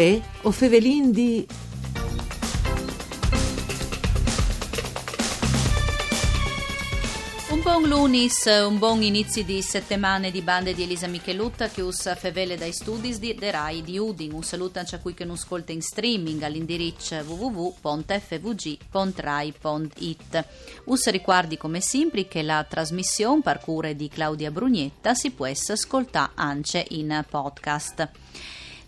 Uè, o fevelin di... Un buon lunis, un buon inizio di settimane di bande di Elisa Michelutta che us fevele dai studi di The Rai di Udin. Un saluto anche a cui che non ascolta in streaming all'indirizzo www.fvg.rai.it. Us ricordi come sempre che la trasmissione per cure di Claudia Brugnetta si può ascoltare anche in podcast.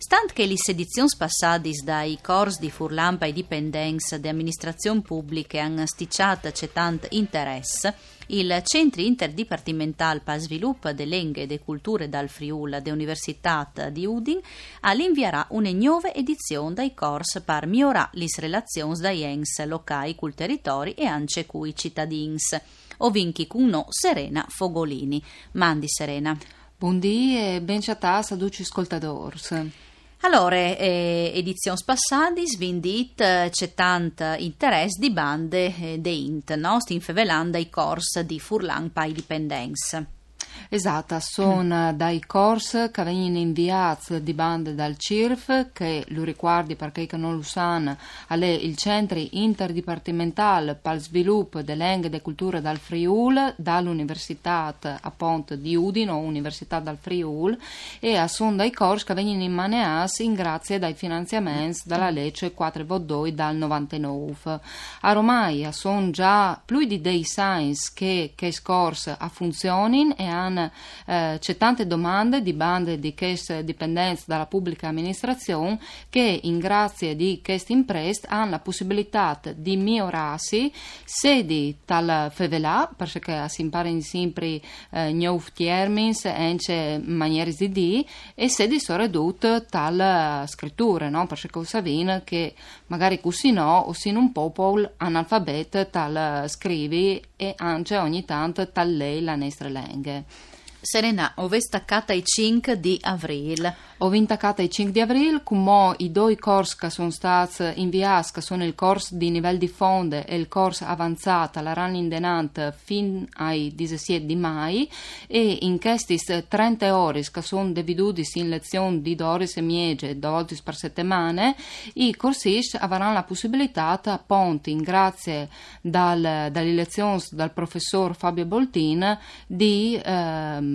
Stant che le sedizioni passate dai corsi di Furlampa e dipendenza di amministrazione pubbliche hanno sticciato c'è tanto interesse, il Centro Interdipartimental per Sviluppo delle Lingue e delle Culture dal Friul dell'Università di Udin all'invierà una nuova edizione dai corsi per migliorare le relazioni dai ens locali col territorio e anche cui cittadini. Ovinchi no Serena Fogolini. Mandi Serena. Buondì e ben ciatas a tutti ascoltatori. Allora, eh, passata, svindit, eh, c'è tanto interesse di bande eh, de int, no? Stin fevelando i corsi di Furlan Pai Dipendence. Esatto, sono mm. dai corsi che vengono inviati di bande dal CIRF, che lo ricordi perché non lo sanno, è il centro interdipartimentale per lo sviluppo delle lingue e delle culture dal Friul, dall'Università appunto di Udine o Università dal Friul, e sono dai corsi che vengono immaneati in grazie ai finanziamenti dalla legge 422 dal 99. A ormai sono già più di dei science che, che scorsi a funzionino e hanno eh, c'è tante domande di bande di queste dipendenze dalla pubblica amministrazione che in grazie di queste imprese hanno la possibilità di migliorarsi sedi tal fevelà perché si imparano sempre eh, nuovi termini e maniere di dire e sedi sono ridotte tal scrittura no? perché sapete che magari così no o sin un popolo analfabeto tal scrivi e anche ogni tanto tal lei la nostra lingua. Serena, ove staccata i 5 di avril. Ho intaccata i 5 di avril, come i due corsi che sono stati inviati, che sono il corso di livello di fondo e il corso avanzato, la run indenante fino ai 17 di mai, e in questi 30 ore che sono dividuti in lezioni di ore e miege, due per settimana, i corsisti avranno la possibilità, appunto, in grazie dal, dalle lezioni del professor Fabio Boltin, di eh,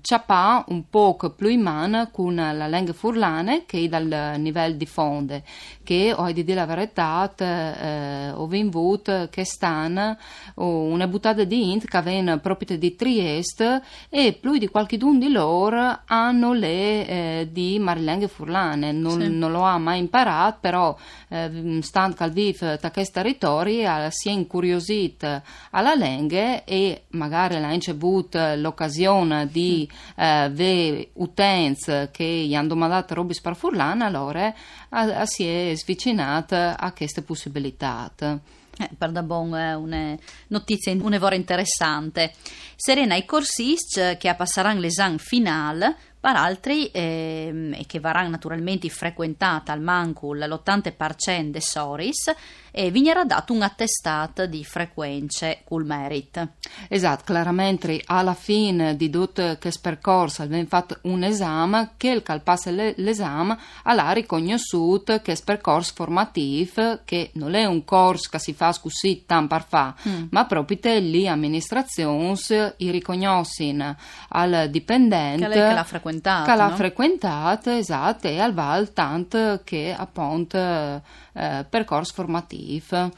ciapà un po' più in mano con la lingua furlane che è dal livello di fonde che ho di dire la verità eh, ho vinto che stanno una buttata di int che viene proprio di Trieste e più di qualche di loro hanno le eh, di marilengue furlane non, sì. non, lo ha mai imparato però eh, stando al vivo da questi territori si è incuriosito alla lingua e magari l'ha avuto l'occasione di eh, ve utenze che gli hanno domandato robe per furlana, allora a, a si è svicinata a queste possibilità. Eh, per da bon è una notizia un'evora interessante. Serena, i corsisti che passeranno l'esame finale per altri ehm, e che varranno naturalmente frequentata al mancul l'80% de soris e vignerà dato un attestato di frequenze col merit. Esatto, chiaramente alla fine di tutto questo percorso abbiamo fatto un esame che il calpasse l'esame ha riconosciuto questo percorso formativo che non è un corso che si fa così tanto per fa, mm. ma proprio le amministrazioni i riconoscono al dipendente che, l'ha frequentato, che l'ha no? frequentato, esatto, e al val tanto che appunto eh, percorso formativo.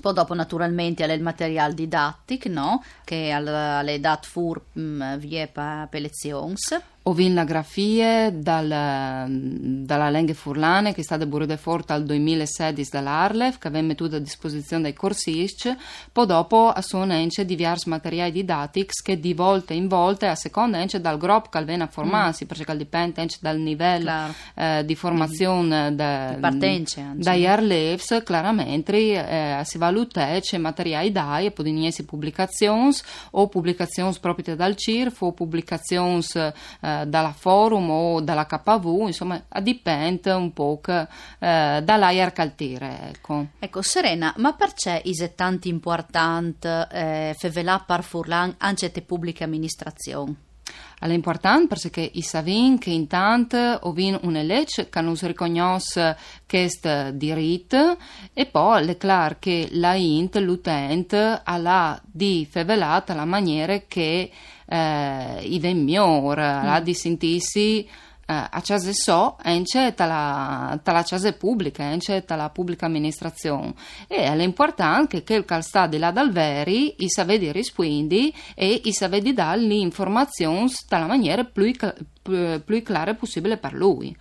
Poi dopo naturalmente alle il materiale didattico, no? che alle dat fur mh, vie per lezioni Ovin la grafie dal, dalla Lenghe Furlane che è stata burrata forte al 2016 dall'Arlef che aveva messo a disposizione dei corsisti poi dopo sono ence diversi materiali didattici che di volta in volta a seconda ence dal gruppo che viene a formarsi mm. perché dipende ence dal livello eh, di formazione di, da, di dagli Arlefs chiaramente eh, si valuta c'è materiali dai e poi pubblicazioni o pubblicazioni proprio dal CIRF o pubblicazioni eh, dalla forum o dalla KV, insomma dipende un po' eh, dall'aia caltire. Ecco. ecco, Serena, ma perché è tanto importante eh, fevelà par furlan anche te pubbliche amministrazioni? È importante perché i savin che intanto ovin una legge che non si riconosce questo diritto e poi è chiaro che la int, l'utente, ha di fevelata la maniera che eh, i ven migliore, mm. ha di sentirsi eh, a case so, ence tala, tala case pubblica, ence tala pubblica amministrazione. E è importante che il calsta di là dal veri, i savedi rispondi e i savedi dare l'informazione dalla maniera più, più, più chiara possibile per lui.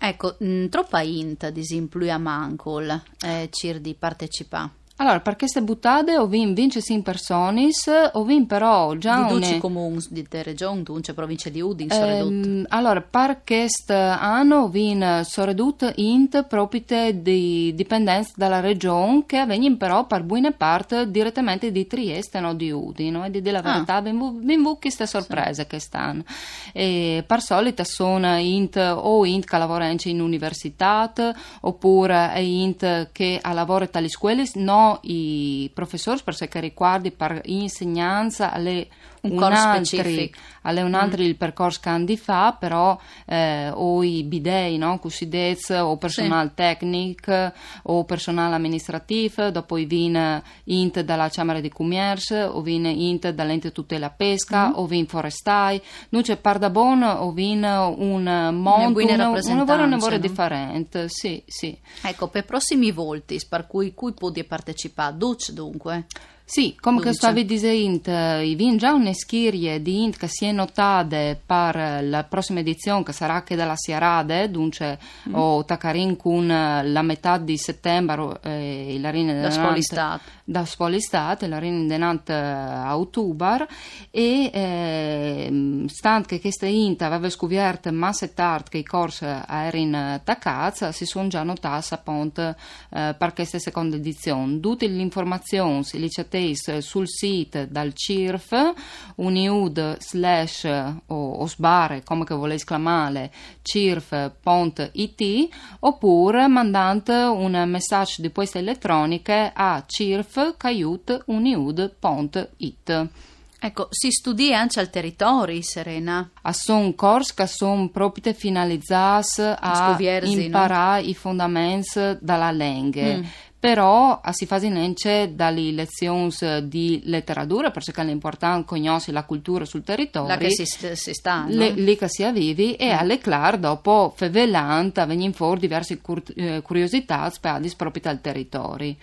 Ecco, mh, troppa int, ad esempio, a Mancol, eh, cir di partecipare. Allora, per queste buttate ho vinto vince in personis, ho vinto però già un... Di comuni di regione, dunque provincia di Udin, ehm, Allora, per questo anno vinto soredut int propite di dipendenza dalla regione che avvengono però per buona parte direttamente di Trieste, no di Udin, no? E di la verità, ah. ben vu queste sorprese sì. che stanno. E per solito sono int o int che lavora in università oppure int che lavora tali scuole, no i professori per se che riguardi per insegnanza alle un, un altri, alle un altro mm. il percorso che hanno fa però eh, o i bidei no? cosiddetti o personale sì. tecnico o personale amministrativo dopo i vin int dalla Camera di Commercio o vin int dall'ente tutela pesca mm. o vin forestai dunque par da bon o vin un mondo una, una buona lavoro no? differente sì, sì. ecco per prossimi volti per cui, cui può partecipare Duc dunque sì, come che stavi dicendo, i vin già una schirie di int che si è notate per la prossima edizione che sarà che dalla Sierade, dunque mm. o Takarin con la metà di settembre eh, la rina da Spolistat. Da Spolistat la rina denant a ottobre e eh, stant che questa int aveva scoperto massa tard che i corsi erano taccati si sono già notati appunto eh, per questa seconda edizione tutte le informazioni le Database sul sito dal CIRF, uniud slash o, o sbare, come che volete esclamare, cirf.it oppure mandante un messaggio di posta elettronica a cirf.uniud.it. Ecco, si studia anche al territorio, Serena. A son corsi che sono proprio finalizzati a imparare no? i fondamenti della lingua. Mm però si fa neanche dalle lezioni di letteratura perché è importante conoscere la cultura sul territorio là che si, si sta no? le, lì che si vivi e mm. alle clar dopo fevelante vengono fuori diverse cur- eh, curiosità per proprio dal territorio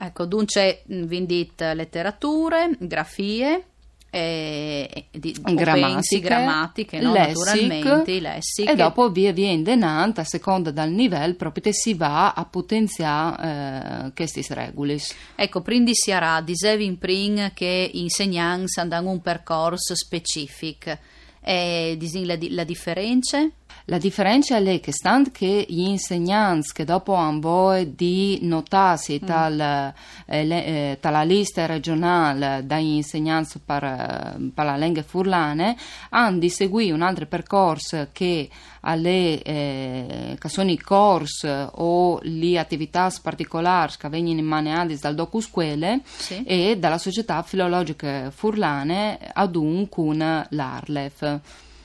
ecco dunque vendite letterature grafie eh, di, grammatiche, grammatiche no? lessic, naturalmente, lessiche. e dopo via via in denant a seconda dal livello proprio che si va a potenziare eh, questi regulis. Ecco, quindi si sarà dicevi in pring che insegnanti hanno un percorso specifico e la, la differenza? La differenza è che stand che gli insegnanti che dopo hanno voglia di notarsi mm. tal, eh, eh, dalla lista regionale dagli insegnanti per, per la lingua furlane hanno di seguire un altro percorso che alle eh, che sono i corsi o le attività particolari che vengono maneggiate dal docusquele sì. e dalla società filologica furlane ad un con l'Arlef.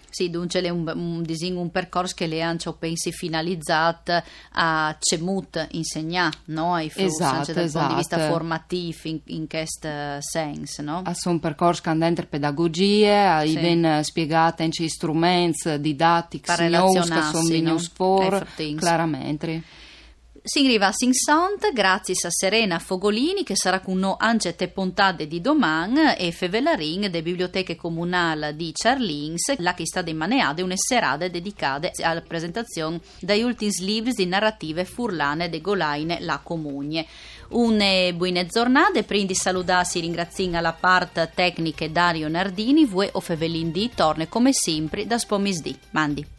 Sì, dunque è un, un, disegno, un percorso che le hanno, pensi, finalizzato a cemut insegnare no? ai flussi, esatto, dal esatto. punto di vista formativo in, in questo senso. No? A un percorso che dentro pedagogie, sì. viene spiegata in strumenti didattici, che sono venuti fuori, chiaramente. Si arriva a Sing Sound grazie a Serena Fogolini che sarà con noi anche te puntate di domani e Fevelarin de Biblioteche Comunale di Charlins, la che sta de maneade una serata dedicata alla presentazione degli ultimi libri di narrative furlane de Golaine la Comugne. Une buone giornate, prima di salutarsi ringraziando alla parte tecnica Dario Nardini, voi o Fevelin di torna come sempre da Spomisdi. Mandi.